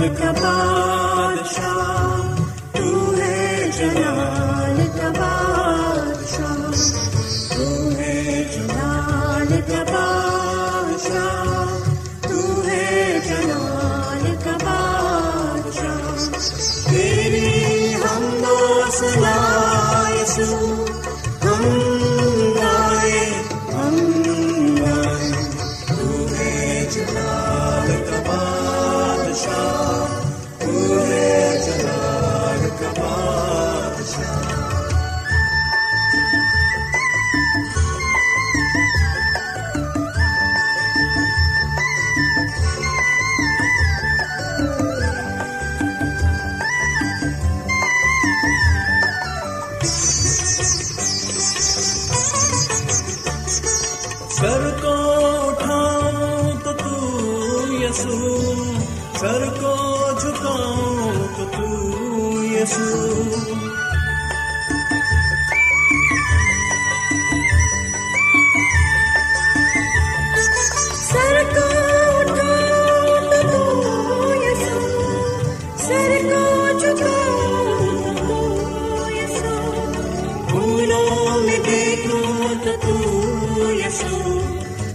سر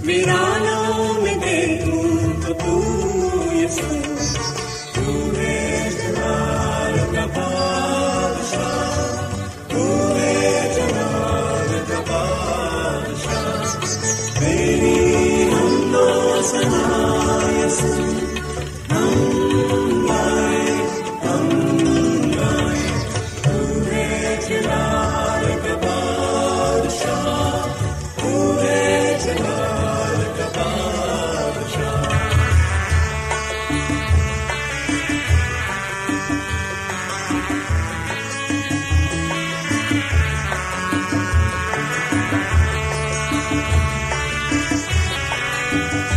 میرا بلندیوں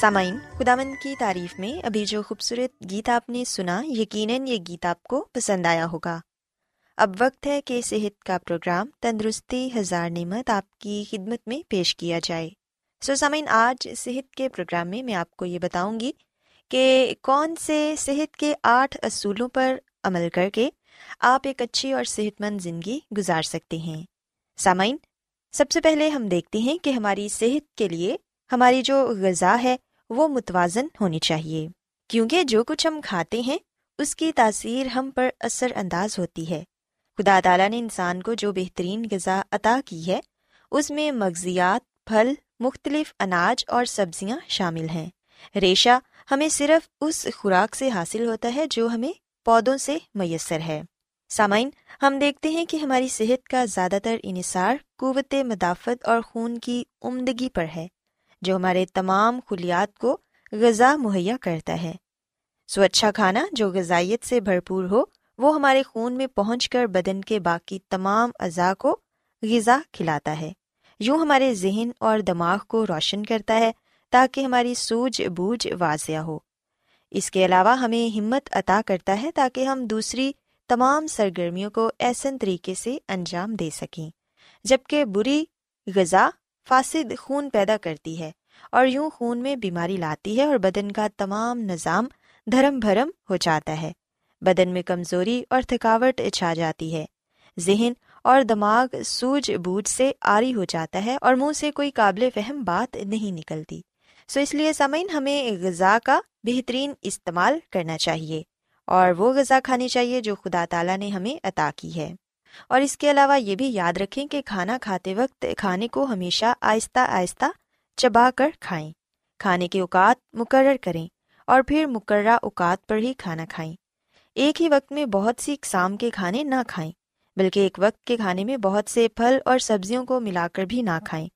سامعین، خداوند کی تعریف میں ابھی جو خوبصورت گیت آپ نے سنا، یقیناً یہ گیت آپ کو پسند آیا ہوگا۔ اب وقت ہے کہ صحت کا پروگرام تندرستی ہزار نعمت آپ کی خدمت میں پیش کیا جائے۔ سو سامعین، آج صحت کے پروگرام میں میں آپ کو یہ بتاؤں گی کہ کون سے صحت کے آٹھ اصولوں پر عمل کر کے آپ ایک اچھی اور صحت مند زندگی گزار سکتے ہیں۔ سامعین، سب سے پہلے ہم دیکھتے ہیں کہ ہماری صحت کے لیے ہماری جو غذا ہے وہ متوازن ہونی چاہیے۔ کیونکہ جو کچھ ہم کھاتے ہیں، اس کی تاثیر ہم پر اثر انداز ہوتی ہے۔ خدا تعالیٰ نے انسان کو جو بہترین غذا عطا کی ہے، اس میں مغزیات، پھل، مختلف اناج اور سبزیاں شامل ہیں۔ ریشہ ہمیں صرف اس خوراک سے حاصل ہوتا ہے جو ہمیں پودوں سے میسر ہے۔ سامعین، ہم دیکھتے ہیں کہ ہماری صحت کا زیادہ تر انحصار قوت مدافعت اور خون کی عمدگی پر ہے۔ جو ہمارے تمام خلیات کو غذا مہیا کرتا ہے۔ سو اچھا کھانا جو غذائیت سے بھرپور ہو، وہ ہمارے خون میں پہنچ کر بدن کے باقی تمام اعضاء کو غذا کھلاتا ہے۔ یوں ہمارے ذہن اور دماغ کو روشن کرتا ہے تاکہ ہماری سوجھ بوجھ واضح ہو۔ اس کے علاوہ ہمیں ہمت عطا کرتا ہے تاکہ ہم دوسری تمام سرگرمیوں کو ایسن طریقے سے انجام دے سکیں۔ جبکہ بری غذا فاسد خون پیدا کرتی ہے اور یوں خون میں بیماری لاتی ہے اور بدن کا تمام نظام دھرم بھرم ہو جاتا ہے۔ بدن میں کمزوری اور تھکاوٹ چھا جاتی ہے۔ ذہن اور دماغ سوجھ بوجھ سے آری ہو جاتا ہے اور منہ سے کوئی قابل فہم بات نہیں نکلتی۔ سو اس لیے سمعین ہمیں غذا کا بہترین استعمال کرنا چاہیے اور وہ غذا کھانی چاہیے جو خدا تعالیٰ نے ہمیں عطا کی ہے۔ اور اس کے علاوہ یہ بھی یاد رکھیں کہ کھانا کھاتے وقت کھانے کو ہمیشہ آہستہ آہستہ چبا کر کھائیں۔ کھانے کے اوقات مقرر کریں اور پھر مقررہ اوقات پر ہی کھانا کھائیں۔ ایک ہی وقت میں بہت سی اقسام کے کھانے نہ کھائیں، بلکہ ایک وقت کے کھانے میں بہت سے پھل اور سبزیوں کو ملا کر بھی نہ کھائیں۔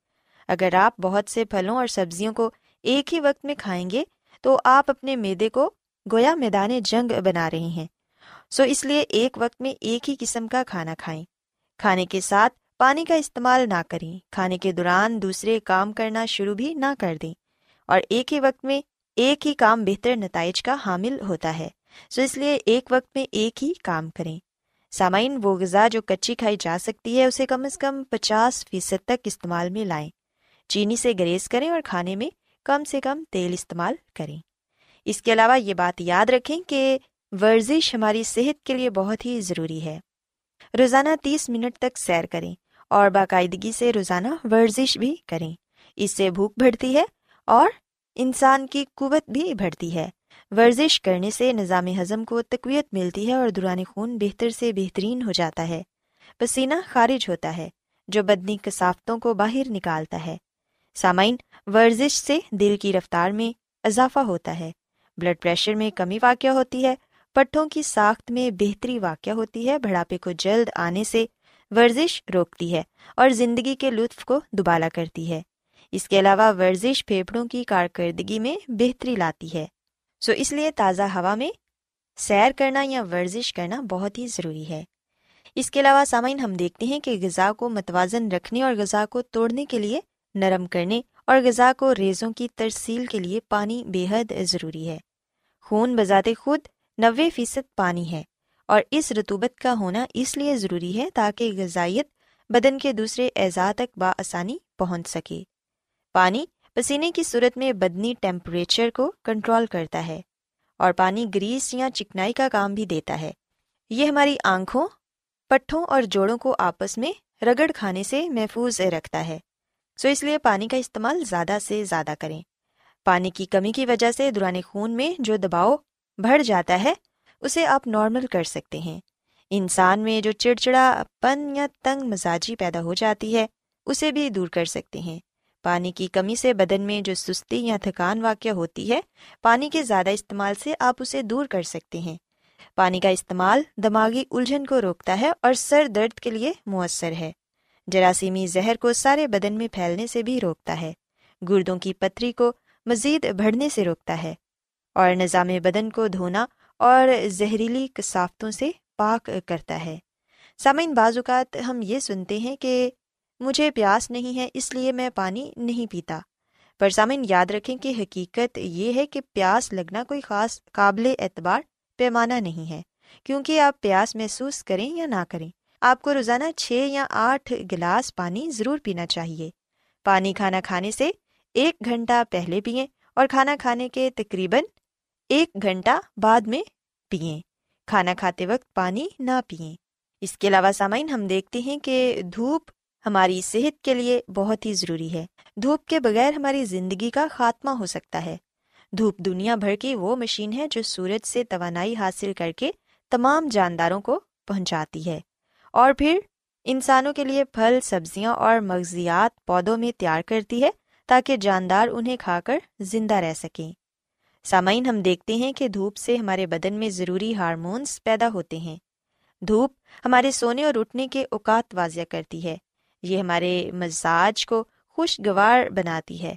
اگر آپ بہت سے پھلوں اور سبزیوں کو ایک ہی وقت میں کھائیں گے، تو آپ اپنے میدے کو گویا میدان جنگ بنا رہے ہیں۔ سو اس لیے ایک وقت میں ایک ہی قسم کا کھانا کھائیں۔ کھانے کے ساتھ پانی کا استعمال نہ کریں۔ کھانے کے دوران دوسرے کام کرنا شروع بھی نہ کر دیں۔ اور ایک ہی وقت میں ایک ہی کام بہتر نتائج کا حامل ہوتا ہے۔ سو اس لیے ایک وقت میں ایک ہی کام کریں۔ سامعین، وہ غذا جو کچی کھائی جا سکتی ہے، اسے کم از کم پچاس فیصد تک استعمال میں لائیں۔ چینی سے گریز کریں اور کھانے میں کم سے کم تیل استعمال کریں۔ اس کے علاوہ یہ بات یاد رکھیں کہ ورزش ہماری صحت کے لیے بہت ہی ضروری ہے۔ روزانہ تیس منٹ تک سیر کریں اور باقاعدگی سے روزانہ ورزش بھی کریں۔ اس سے بھوک بڑھتی ہے اور انسان کی قوت بھی بڑھتی ہے۔ ورزش کرنے سے نظام ہضم کو تقویت ملتی ہے اور دوران خون بہتر سے بہترین ہو جاتا ہے۔ پسینہ خارج ہوتا ہے، جو بدنی کثافتوں کو باہر نکالتا ہے۔ سامعین، ورزش سے دل کی رفتار میں اضافہ ہوتا ہے۔ بلڈ پریشر میں کمی واقع ہوتی ہے پٹھوں کی ساخت میں بہتری واقع ہوتی ہے، بڑھاپے کو جلد آنے سے ورزش روکتی ہے اور زندگی کے لطف کو دوبالا کرتی ہے۔ اس کے علاوہ ورزش پھیپھڑوں کی کارکردگی میں بہتری لاتی ہے۔ سو اس لیے تازہ ہوا میں سیر کرنا یا ورزش کرنا بہت ہی ضروری ہے۔ اس کے علاوہ سامعین ہم دیکھتے ہیں کہ غذا کو متوازن رکھنے اور غذا کو توڑنے کے لیے نرم کرنے اور غذا کو ریزوں کی ترسیل کے لیے پانی بے حد ضروری ہے۔ خون بذات خود نوے فیصد پانی ہے اور اس رتوبت کا ہونا اس لیے ضروری ہے تاکہ غذائیت بدن کے دوسرے اعضاء تک بآسانی پہنچ سکے۔ پانی پسینے کی صورت میں بدنی ٹیمپریچر کو کنٹرول کرتا ہے اور پانی گریس یا چکنائی کا کام بھی دیتا ہے۔ یہ ہماری آنکھوں، پٹھوں اور جوڑوں کو آپس میں رگڑ کھانے سے محفوظ رکھتا ہے۔ سو اس لیے پانی کا استعمال زیادہ سے زیادہ کریں۔ پانی کی کمی کی وجہ سے دوران خون میں جو دباؤ بڑھ جاتا ہے، اسے آپ نارمل کر سکتے ہیں۔ انسان میں جو چڑچڑا پن یا تنگ مزاجی پیدا ہو جاتی ہے، اسے بھی دور کر سکتے ہیں۔ پانی کی کمی سے بدن میں جو سستی یا تھکان واقع ہوتی ہے، پانی کے زیادہ استعمال سے آپ اسے دور کر سکتے ہیں۔ پانی کا استعمال دماغی الجھن کو روکتا ہے اور سر درد کے لیے مؤثر ہے۔ جراثیمی زہر کو سارے بدن میں پھیلنے سے بھی روکتا ہے۔ گردوں کی پتھری کو مزید بڑھنے سے روکتا ہے۔ اور نظام بدن کو دھونا اور زہریلی کثافتوں سے پاک کرتا ہے۔ سامعین، بعض اوقات ہم یہ سنتے ہیں کہ مجھے پیاس نہیں ہے، اس لیے میں پانی نہیں پیتا۔ پر سامعین، یاد رکھیں کہ حقیقت یہ ہے کہ پیاس لگنا کوئی خاص قابل اعتبار پیمانہ نہیں ہے۔ کیونکہ آپ پیاس محسوس کریں یا نہ کریں، آپ کو روزانہ چھ یا آٹھ گلاس پانی ضرور پینا چاہیے۔ پانی کھانا کھانے سے ایک گھنٹہ پہلے پئیں اور کھانا کھانے کے تقریباً ایک گھنٹہ بعد میں پئیں کھانا کھاتے وقت پانی نہ پئیں اس کے علاوہ سامعین، ہم دیکھتے ہیں کہ دھوپ ہماری صحت کے لیے بہت ہی ضروری ہے۔ دھوپ کے بغیر ہماری زندگی کا خاتمہ ہو سکتا ہے۔ دھوپ دنیا بھر کی وہ مشین ہے جو سورج سے توانائی حاصل کر کے تمام جانداروں کو پہنچاتی ہے۔ اور پھر انسانوں کے لیے پھل، سبزیاں اور مغزیات پودوں میں تیار کرتی ہے تاکہ جاندار انہیں کھا کر زندہ رہ سکیں۔ سامعین، ہم دیکھتے ہیں کہ دھوپ سے ہمارے بدن میں ضروری ہارمونس پیدا ہوتے ہیں۔ دھوپ ہمارے سونے اور اٹھنے کے اوقات واضح کرتی ہے۔ یہ ہمارے مزاج کو خوشگوار بناتی ہے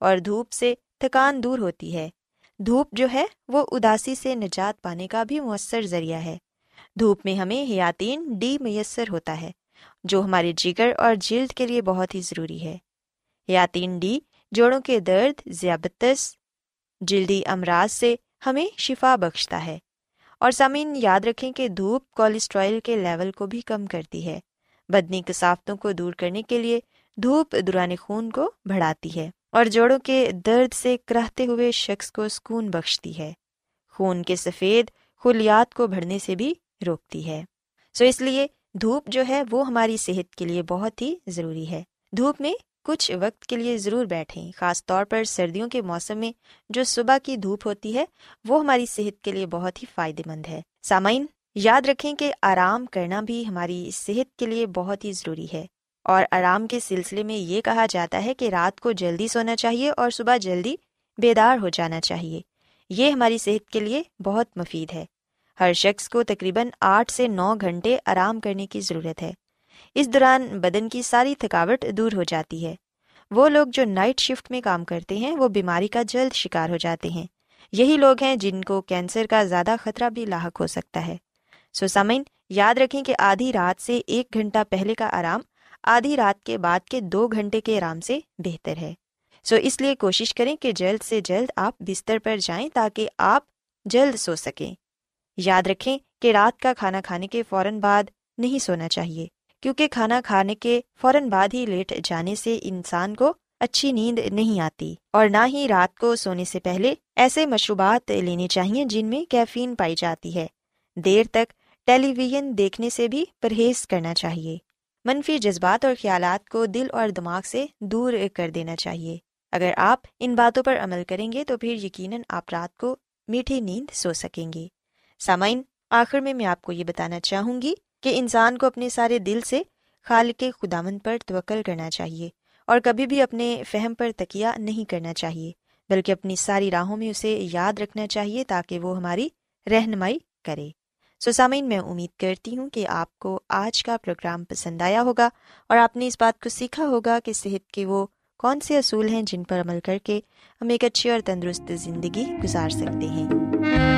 اور دھوپ سے تھکان دور ہوتی ہے۔ دھوپ جو ہے وہ اداسی سے نجات پانے کا بھی مؤثر ذریعہ ہے۔ دھوپ میں ہمیں حیاتین ڈی میسر ہوتا ہے، جو ہمارے جگر اور جلد کے لیے بہت ہی ضروری ہے۔ حیاتین ڈی، جوڑوں کے درد، ذیابطس جلدی امراض سے ہمیں شفا بخشتا ہے۔ اور سامعین، یاد رکھیں کہ دھوپ کولیسٹرائل کے لیول کو بھی کم کرتی ہے۔ بدنی کثافتوں کو دور کرنے کے لیے دھوپ دوران خون کو بڑھاتی ہے اور جوڑوں کے درد سے کراہتے ہوئے شخص کو سکون بخشتی ہے۔ خون کے سفید خلیات کو بڑھنے سے بھی روکتی ہے۔ سو اس لیے دھوپ جو ہے وہ ہماری صحت کے لیے بہت ہی ضروری ہے۔ دھوپ میں کچھ وقت کے لیے ضرور بیٹھیں، خاص طور پر سردیوں کے موسم میں جو صبح کی دھوپ ہوتی ہے، وہ ہماری صحت کے لیے بہت ہی فائدے مند ہے۔ سامعین، یاد رکھیں کہ آرام کرنا بھی ہماری صحت کے لیے بہت ہی ضروری ہے۔ اور آرام کے سلسلے میں یہ کہا جاتا ہے کہ رات کو جلدی سونا چاہیے اور صبح جلدی بیدار ہو جانا چاہیے۔ یہ ہماری صحت کے لیے بہت مفید ہے۔ ہر شخص کو تقریباً آٹھ سے نو گھنٹے آرام کرنے کی ضرورت ہے۔ اس دوران بدن کی ساری تھکاوٹ دور ہو جاتی ہے۔ وہ لوگ جو نائٹ شفٹ میں کام کرتے ہیں، وہ بیماری کا جلد شکار ہو جاتے ہیں۔ یہی لوگ ہیں جن کو کینسر کا زیادہ خطرہ بھی لاحق ہو سکتا ہے۔ سو سمن یاد رکھیں کہ آدھی رات سے ایک گھنٹہ پہلے کا آرام آدھی رات کے بعد کے دو گھنٹے کے آرام سے بہتر ہے۔ سو اس لیے کوشش کریں کہ جلد سے جلد آپ بستر پر جائیں تاکہ آپ جلد سو سکیں۔ یاد رکھیں کہ رات کا کھانا کھانے کے فوراً بعد نہیں سونا چاہیے۔ کیونکہ کھانا کھانے کے فوراً بعد ہی لیٹ جانے سے انسان کو اچھی نیند نہیں آتی اور نہ ہی رات کو سونے سے پہلے ایسے مشروبات لینے چاہیے جن میں کیفین پائی جاتی ہے۔ دیر تک ٹیلی ویژن دیکھنے سے بھی پرہیز کرنا چاہیے۔ منفی جذبات اور خیالات کو دل اور دماغ سے دور کر دینا چاہیے۔ اگر آپ ان باتوں پر عمل کریں گے تو پھر یقیناً آپ رات کو میٹھی نیند سو سکیں گے۔ سامعین، آخر میں میں آپ کو یہ بتانا چاہوں گی کہ انسان کو اپنے سارے دل سے خالق خدامن پر توکل کرنا چاہیے اور کبھی بھی اپنے فہم پر تکیہ نہیں کرنا چاہیے، بلکہ اپنی ساری راہوں میں اسے یاد رکھنا چاہیے تاکہ وہ ہماری رہنمائی کرے۔ سو سامعین، میں امید کرتی ہوں کہ آپ کو آج کا پروگرام پسند آیا ہوگا اور آپ نے اس بات کو سیکھا ہوگا کہ صحت کے وہ کون سے اصول ہیں جن پر عمل کر کے ہم ایک اچھی اور تندرست زندگی گزار سکتے ہیں۔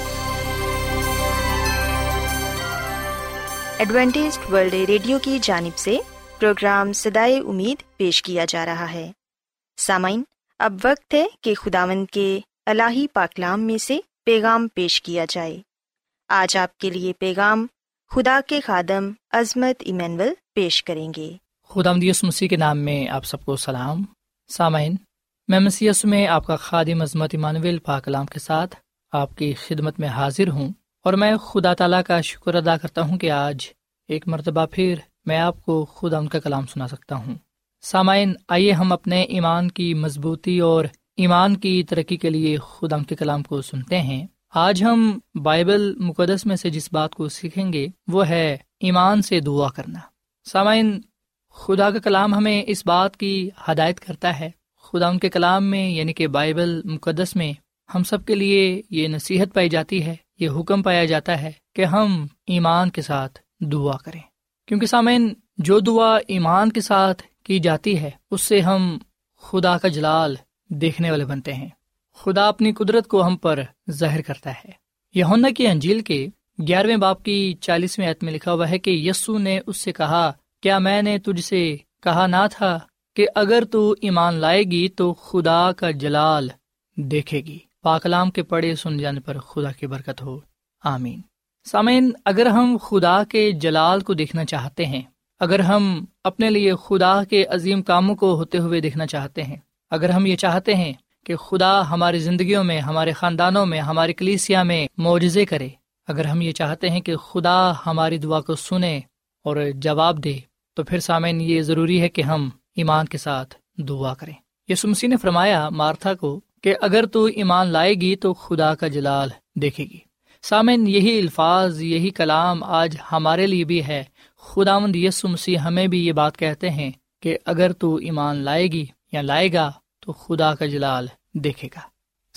Adventist World Radio کی جانب سے پروگرام سدائے امید پیش کیا جا رہا ہے۔ سامعین، اب وقت ہے کہ خداوند کے الہی پاکلام میں سے پیغام پیش کیا جائے۔ آج آپ کے لیے پیغام خدا کے خادم عظمت ایمینول پیش کریں گے۔ خدا مدیس مسیح کے نام میں آپ سب کو سلام۔ سامعین، میں مسیس میں آپ کا خادم عظمت ایمانویل پاکلام کے ساتھ آپ کی خدمت میں حاضر ہوں۔ اور میں خدا تعالیٰ کا شکر ادا کرتا ہوں کہ آج ایک مرتبہ پھر میں آپ کو خدا ان کا کلام سنا سکتا ہوں۔ سامعین، آئیے ہم اپنے ایمان کی مضبوطی اور ایمان کی ترقی کے لیے خدا ان کے کلام کو سنتے ہیں۔ آج ہم بائبل مقدس میں سے جس بات کو سیکھیں گے، وہ ہے ایمان سے دعا کرنا۔ سامعین، خدا کا کلام ہمیں اس بات کی ہدایت کرتا ہے۔ خدا ان کے کلام میں یعنی کہ بائبل مقدس میں، ہم سب کے لیے یہ نصیحت پائی جاتی ہے یہ حکم پایا جاتا ہے کہ ہم ایمان کے ساتھ دعا کریں۔ کیونکہ سامعین، جو دعا ایمان کے ساتھ کی جاتی ہے، اس سے ہم خدا کا جلال دیکھنے والے بنتے ہیں۔ خدا اپنی قدرت کو ہم پر ظاہر کرتا ہے۔ یہ کی انجیل کے گیارہویں باپ کی چالیسویں عت میں لکھا ہوا ہے کہ یسو نے اس سے کہا، کیا میں نے تجھ سے کہا نہ تھا کہ اگر تو ایمان لائے گی تو خدا کا جلال دیکھے گی؟ پاکلام کے پڑے سن جانے پر خدا کی برکت ہو۔ آمین۔ سامعین، اگر ہم خدا کے جلال کو دیکھنا چاہتے ہیں، اگر ہم اپنے لیے خدا کے عظیم کاموں کو ہوتے ہوئے دیکھنا چاہتے ہیں، اگر ہم یہ چاہتے ہیں کہ خدا ہماری زندگیوں میں، ہمارے خاندانوں میں، ہماری کلیسیا میں معجزے کرے، اگر ہم یہ چاہتے ہیں کہ خدا ہماری دعا کو سنے اور جواب دے، تو پھر سامعین یہ ضروری ہے کہ ہم ایمان کے ساتھ دعا کریں۔ یہ سمسی نے فرمایا، مارتھا کو کہ اگر تو ایمان لائے گی تو خدا کا جلال دیکھے گی۔ سامن یہی الفاظ، یہی کلام آج ہمارے لیے بھی ہے۔ خدا مند یسو مسیح ہمیں بھی یہ بات کہتے ہیں کہ اگر تو ایمان لائے گی یا لائے گا تو خدا کا جلال دیکھے گا۔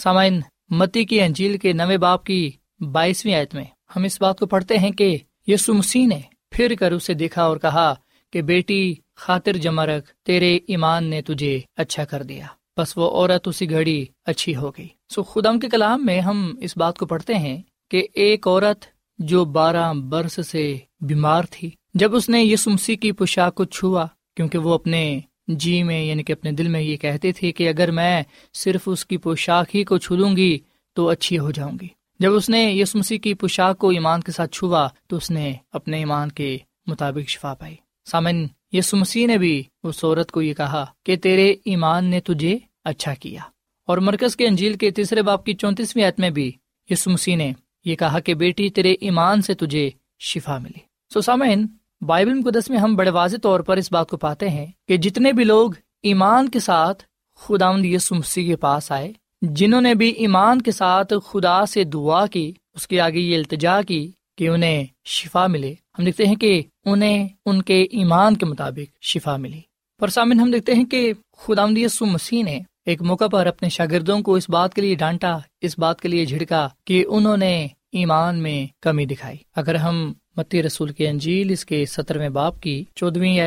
سامعین، متی کی انجیل کے نویں باپ کی بائیسویں آیت میں ہم اس بات کو پڑھتے ہیں کہ یسو مسیح نے پھر کر اسے دیکھا اور کہا کہ بیٹی، خاطر جمع رکھ، تیرے ایمان نے تجھے اچھا کر دیا۔ بس وہ عورت اسی گھڑی اچھی ہو گئی۔ سو خدا کے کلام میں ہم اس بات کو پڑھتے ہیں کہ ایک عورت جو بارہ برس سے بیمار تھی، جب اس نے یسمسی کی پوشاک کو چھوا، کیونکہ وہ اپنے جی میں یعنی کہ اپنے دل میں یہ کہتے تھے کہ اگر میں صرف اس کی پوشاک ہی کو چھو لوں گی تو اچھی ہو جاؤں گی۔ جب اس نے یسمسی کی پوشاک کو ایمان کے ساتھ چھوا تو اس نے اپنے ایمان کے مطابق شفا پائی۔ سامن یسمسی نے بھی اس عورت کو یہ کہا کہ تیرے ایمان نے تجھے اچھا کیا۔ اور مرکز کے انجیل کے تیسرے باپ کی چونتیسویں عت میں بھی یسمسی نے یہ کہا کہ بیٹی، تیرے ایمان سے تجھے شفا ملی۔ سو سامعین بائبل مقدس میں ہم بڑے واضح طور پر اس بات کو پاتے ہیں کہ جتنے بھی لوگ ایمان کے ساتھ خدا مسیح کے پاس آئے، جنہوں نے بھی ایمان کے ساتھ خدا سے دعا کی، اس کے آگے یہ التجا کی کہ انہیں شفا ملے۔ ہم دیکھتے ہیں کہ انہیں ان کے ایمان کے مطابق شفا ملی۔ پر سامن ہم دیکھتے ہیں کہ خدا یسو مسیح نے ایک موقع پر اپنے شاگردوں کو اس بات کے لیے ڈانٹا، اس بات کے لیے جھڑکا کہ انہوں نے ایمان میں کمی دکھائی۔ اگر ہم متی رسول کے انجیل اس کے سترویں باپ کی چودویں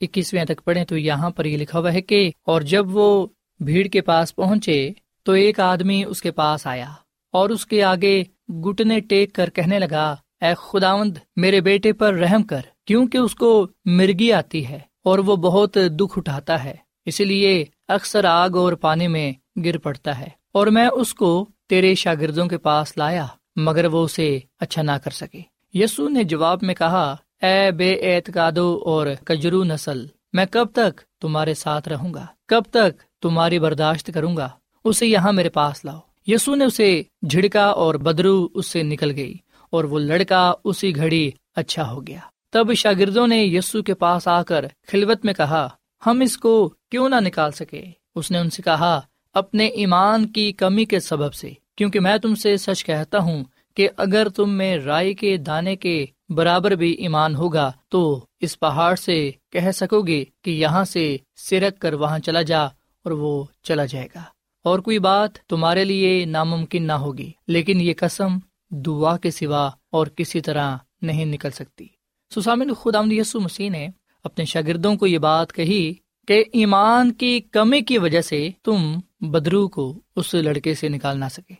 اکیسویں تک پڑھے تو یہاں پر یہ لکھا ہوا ہے کہ اور جب وہ بھیڑ کے پاس پہنچے تو ایک آدمی اس کے پاس آیا۔ اور اس کے آگے گٹنے ٹیک کر کہنے لگا، اے خداوند، میرے بیٹے پر رحم کر، کیونکہ اس کو مرگی آتی ہے اور وہ بہت دکھ اٹھاتا ہے اسی لیے اکثر آگ اور پانی میں گر پڑتا ہے، اور میں اس کو تیرے شاگردوں کے پاس لایا، مگر وہ اسے اچھا نہ کر سکے۔ یسو نے جواب میں کہا، اے بے اعتقادو اور کجرو نسل، میں کب تک تمہارے ساتھ رہوں گا؟ کب تک تمہاری برداشت کروں گا؟ اسے یہاں میرے پاس لاؤ۔ یسو نے اسے جھڑکا اور بدرو اس سے نکل گئی اور وہ لڑکا اسی گھڑی اچھا ہو گیا۔ تب شاگردوں نے یسو کے پاس آ کر خلوت میں کہا، ہم اس کو کیوں نہ نکال سکے؟ اس نے ان سے کہا، اپنے ایمان کی کمی کے سبب سے، کیونکہ میں تم سے سچ کہتا ہوں کہ اگر تم میں رائے کے دانے کے برابر بھی ایمان ہوگا تو اس پہاڑ سے کہہ سکو گے کہ یہاں سے سرک کر وہاں چلا جا اور وہ چلا جائے گا۔ اور کوئی بات تمہارے لیے ناممکن نہ ہوگی، لیکن یہ قسم دعا کے سوا اور کسی طرح نہیں نکل سکتی۔ سسامن خدا یسو مسیح نے اپنے شاگردوں کو یہ بات کہی کہ ایمان کی کمی کی وجہ سے تم بدرو کو اس لڑکے سے نکال نہ سکے۔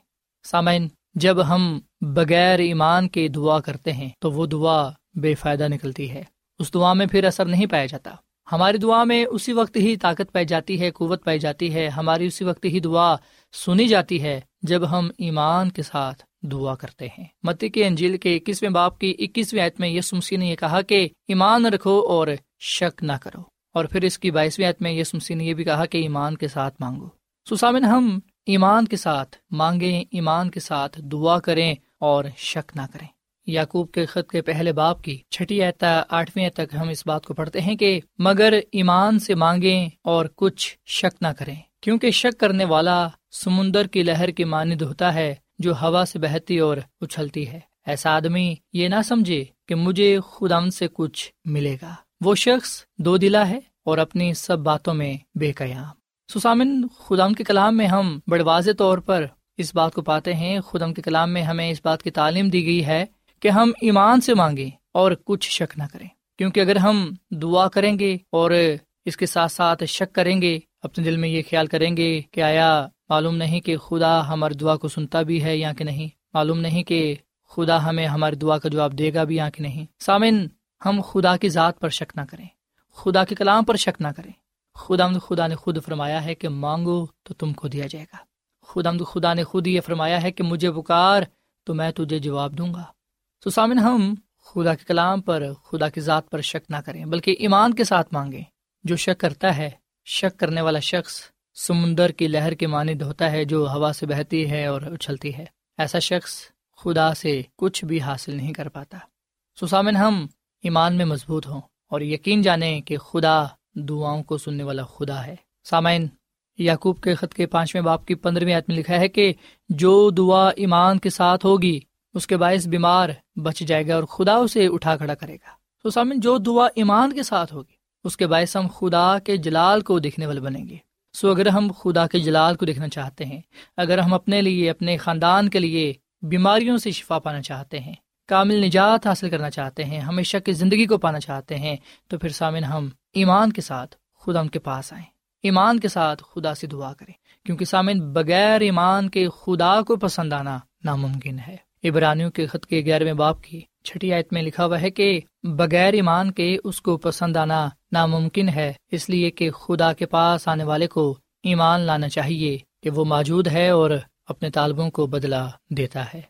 سامعین، جب ہم بغیر ایمان کے دعا کرتے ہیں تو وہ دعا بے فائدہ نکلتی ہے۔ اس دعا میں پھر اثر نہیں پایا جاتا۔ ہماری دعا میں اسی وقت ہی طاقت پائی جاتی ہے، قوت پائی جاتی ہے، ہماری اسی وقت ہی دعا سنی جاتی ہے جب ہم ایمان کے ساتھ دعا کرتے ہیں۔ متی کے انجیل کے اکیسویں باپ کی اکیسویں آیت میں یس مسیح نے یہ کہا کہ ایمان رکھو اور شک نہ کرو۔ اور پھر اس کی بائیسویں آیت میں یس مسیح نے یہ بھی کہا کہ ایمان کے ساتھ مانگو۔ سسامن ہم ایمان کے ساتھ مانگیں، ایمان کے ساتھ دعا کریں اور شک نہ کریں۔ یعقوب کے خط کے پہلے باپ کی چھٹی آتا آٹھویں تک ہم اس بات کو پڑھتے ہیں کہ مگر ایمان سے مانگیں اور کچھ شک نہ کریں، کیونکہ شک کرنے والا سمندر کی لہر کی مانند ہوتا ہے جو ہوا سے بہتی اور اچھلتی ہے۔ ایسا آدمی یہ نہ سمجھے کہ مجھے خدم سے کچھ ملے گا۔ وہ شخص دو دلا ہے اور اپنی سب باتوں میں بے قیام۔ سسامن خدم کے کلام میں ہم بڑے واضح طور پر اس بات کو پاتے ہیں۔ خدم کے کلام میں ہمیں اس بات کی تعلیم دی گئی ہے کہ ہم ایمان سے مانگیں اور کچھ شک نہ کریں۔ کیونکہ اگر ہم دعا کریں گے اور اس کے ساتھ ساتھ شک کریں گے، اپنے دل میں یہ خیال کریں گے کہ آیا معلوم نہیں کہ خدا ہماری دعا کو سنتا بھی ہے یا کہ نہیں۔ معلوم نہیں کہ خدا ہمیں ہماری دعا کا جواب دے گا بھی یا کہ نہیں۔ سامن ہم خدا کی ذات پر شک نہ کریں۔ خدا کے کلام پر شک نہ کریں۔ خدا خدا نے خود فرمایا ہے کہ مانگو تو تم کو دیا جائے گا۔ خدا خدا نے خود یہ فرمایا ہے کہ مجھے پکار تو میں تجھے جواب دوں گا۔ تو سامن ہم خدا کے کلام پر، خدا کی ذات پر شک نہ کریں، بلکہ ایمان کے ساتھ مانگیں۔ جو شک کرتا ہے، شک کرنے والا شخص سمندر کی لہر کے مانند ہوتا ہے، جو ہوا سے بہتی ہے اور اچھلتی ہے۔ ایسا شخص خدا سے کچھ بھی حاصل نہیں کر پاتا۔ سسامن ہم ایمان میں مضبوط ہوں اور یقین جانیں کہ خدا دعاؤں کو سننے والا خدا ہے۔ سامعین، یعقوب کے خط کے پانچویں باپ کی پندرہویں میں لکھا ہے کہ جو دعا ایمان کے ساتھ ہوگی اس کے باعث بیمار بچ جائے گا اور خدا اسے اٹھا کھڑا کرے گا۔ تو سامن، جو دعا ایمان کے ساتھ ہوگی، اس کے باعث ہم خدا کے جلال کو دیکھنے والے بنیں گے۔ سو اگر ہم خدا کے جلال کو دیکھنا چاہتے ہیں، اگر ہم اپنے لیے، اپنے خاندان کے لیے بیماریوں سے شفا پانا چاہتے ہیں، کامل نجات حاصل کرنا چاہتے ہیں، ہمیشہ کی زندگی کو پانا چاہتے ہیں، تو پھر سامن، ہم ایمان کے ساتھ خدا ان کے پاس آئیں۔ ایمان کے ساتھ خدا سے دعا کریں، کیونکہ سامن، بغیر ایمان کے خدا کو پسند آنا ناممکن ہے۔ عبرانیوں کے خط کے گیارہویں باپ کی چھٹی آیت میں لکھا ہوا ہے کہ بغیر ایمان کے اس کو پسند آنا ناممکن ہے، اس لیے کہ خدا کے پاس آنے والے کو ایمان لانا چاہیے کہ وہ موجود ہے اور اپنے طالبوں کو بدلا دیتا ہے۔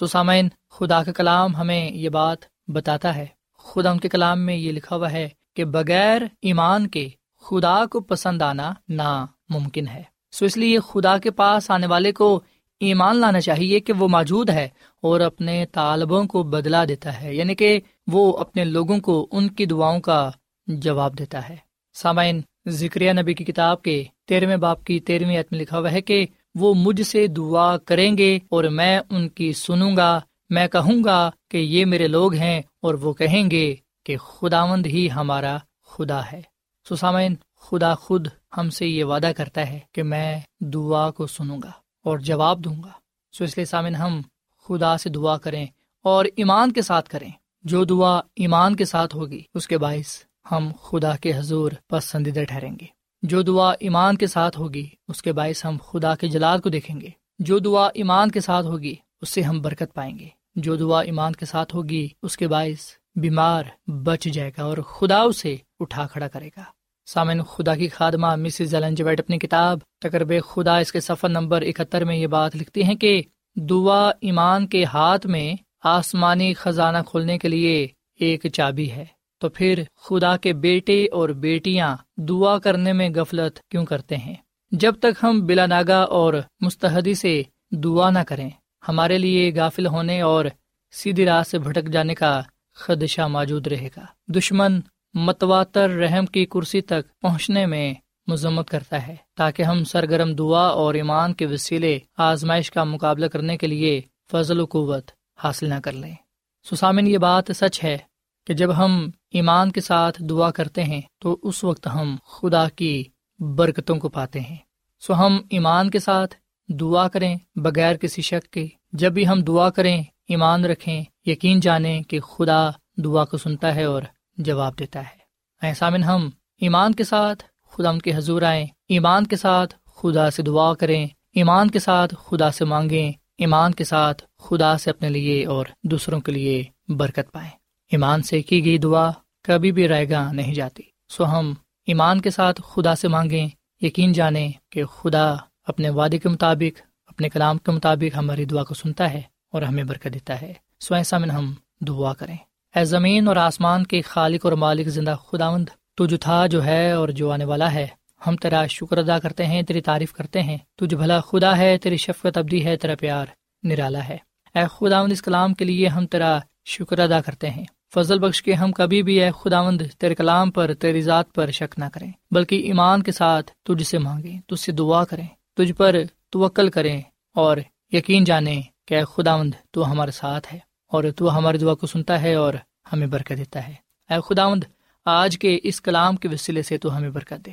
سسامین خدا کا کلام ہمیں یہ بات بتاتا ہے۔ خدا ان کے کلام میں یہ لکھا ہوا ہے کہ بغیر ایمان کے خدا کو پسند آنا ناممکن ہے۔ سو اس لیے خدا کے پاس آنے والے کو ایمان لانا چاہیے کہ وہ موجود ہے اور اپنے طالبوں کو بدلا دیتا ہے یعنی کہ وہ اپنے لوگوں کو ان کی دعاؤں کا جواب دیتا ہے۔ سامعین، ذکر نبی کی کتاب کے تیرہویں باپ کی تیرہویں میں لکھا ہوا ہے کہ وہ مجھ سے دعا کریں گے اور میں ان کی سنوں گا، میں کہوں گا کہ یہ میرے لوگ ہیں اور وہ کہیں گے کہ خداوند ہی ہمارا خدا ہے۔ سسامین خدا خود ہم سے یہ وعدہ کرتا ہے کہ میں دعا کو سنوں گا۔ اور جواب دوں گا۔ سو اس لیے سامن ہم خدا سے دعا کریں اور ایمان کے ساتھ کریں۔ جو دعا ایمان کے ساتھ ہوگی، اس کے باعث ہم خدا کے حضور پسندیدہ ٹھہریں گے۔ جو دعا ایمان کے ساتھ ہوگی، اس کے باعث ہم خدا کے جلال کو دیکھیں گے۔ جو دعا ایمان کے ساتھ ہوگی، اس سے ہم برکت پائیں گے۔ جو دعا ایمان کے ساتھ ہوگی، اس کے باعث بیمار بچ جائے گا اور خدا اسے اٹھا کھڑا کرے گا۔ سامن، خدا کی خادمہ مسز وائٹ اپنی کتاب، تقرب خدا اس کے سفر نمبر اکہتر میں یہ بات لکھتی ہیں کہ دعا ایمان کے ہاتھ میں آسمانی خزانہ کھولنے کے لیے ایک چابی ہے۔ تو پھر خدا کے بیٹے اور بیٹیاں دعا کرنے میں غفلت کیوں کرتے ہیں؟ جب تک ہم بلا ناگا اور مستحدی سے دعا نہ کریں، ہمارے لیے غافل ہونے اور سیدھی راہ سے بھٹک جانے کا خدشہ موجود رہے گا۔ دشمن متواتر رحم کی کرسی تک پہنچنے میں مذمت کرتا ہے، تاکہ ہم سرگرم دعا اور ایمان کے وسیلے آزمائش کا مقابلہ کرنے کے لیے فضل و قوت حاصل نہ کر لیں۔ سسامن، یہ بات سچ ہے کہ جب ہم ایمان کے ساتھ دعا کرتے ہیں، تو اس وقت ہم خدا کی برکتوں کو پاتے ہیں۔ سو ہم ایمان کے ساتھ دعا کریں بغیر کسی شک کے۔ جب بھی ہم دعا کریں، ایمان رکھیں، یقین جانیں کہ خدا دعا کو سنتا ہے اور جواب دیتا ہے۔ سامن ہم، ایمان کے ساتھ خدا کے حضور آئیں۔ ایمان کے ساتھ خدا سے دعا کریں۔ ایمان کے ساتھ خدا سے مانگیں۔ ایمان کے ساتھ خدا سے اپنے لیے اور دوسروں کے لیے برکت پائیں۔ ایمان سے کی گئی دعا کبھی بھی رائے گاہ نہیں جاتی۔ سو ہم ایمان کے ساتھ خدا سے مانگیں۔ یقین جانیں کہ خدا اپنے وعدے کے مطابق، اپنے کلام کے مطابق ہماری دعا کو سنتا ہے اور ہمیں برکت دیتا ہے۔ سو ایسا میں ہم، دعا کریں۔ اے زمین اور آسمان کے خالق اور مالک زندہ خداوند تو جو تھا جو ہے اور جو آنے والا ہے۔ ہم تیرا شکر ادا کرتے ہیں، تیری تعریف کرتے ہیں۔ تو جو بھلا خدا ہے، تیری شفقت ابدی ہے، تیرا پیار نرالا ہے۔ اے خداوند، اس کلام کے لیے ہم تیرا شکر ادا کرتے ہیں۔ فضل بخش کے ہم کبھی بھی، اے خداوند، تیرے کلام پر، تیری ذات پر شک نہ کریں۔ بلکہ ایمان کے ساتھ تجھ سے مانگیں، تجھ سے دعا کریں۔ تجھ پر توکل کریں اور یقین جانیں کہ اے خداوند، تو ہمارے ساتھ ہے۔ اور تو ہماری دعا کو سنتا ہے اور ہمیں برکت دیتا ہے۔ اے خداوند، آج کے اس کلام کے وسیلے سے تو ہمیں برکت دے۔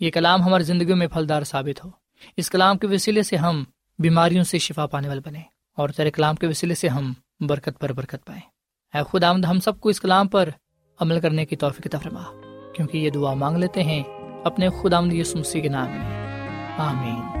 یہ کلام ہماری زندگی میں پھلدار ثابت ہو۔ اس کلام کے وسیلے سے ہم بیماریوں سے شفا پانے والے بنے اور تیرے کلام کے وسیلے سے ہم برکت پر برکت پائیں۔ اے خداوند، ہم سب کو اس کلام پر عمل کرنے کی توفیق فرما، کیونکہ یہ دعا مانگ لیتے ہیں اپنے خداوند یسوع مسیح کے نام میں۔ آمین۔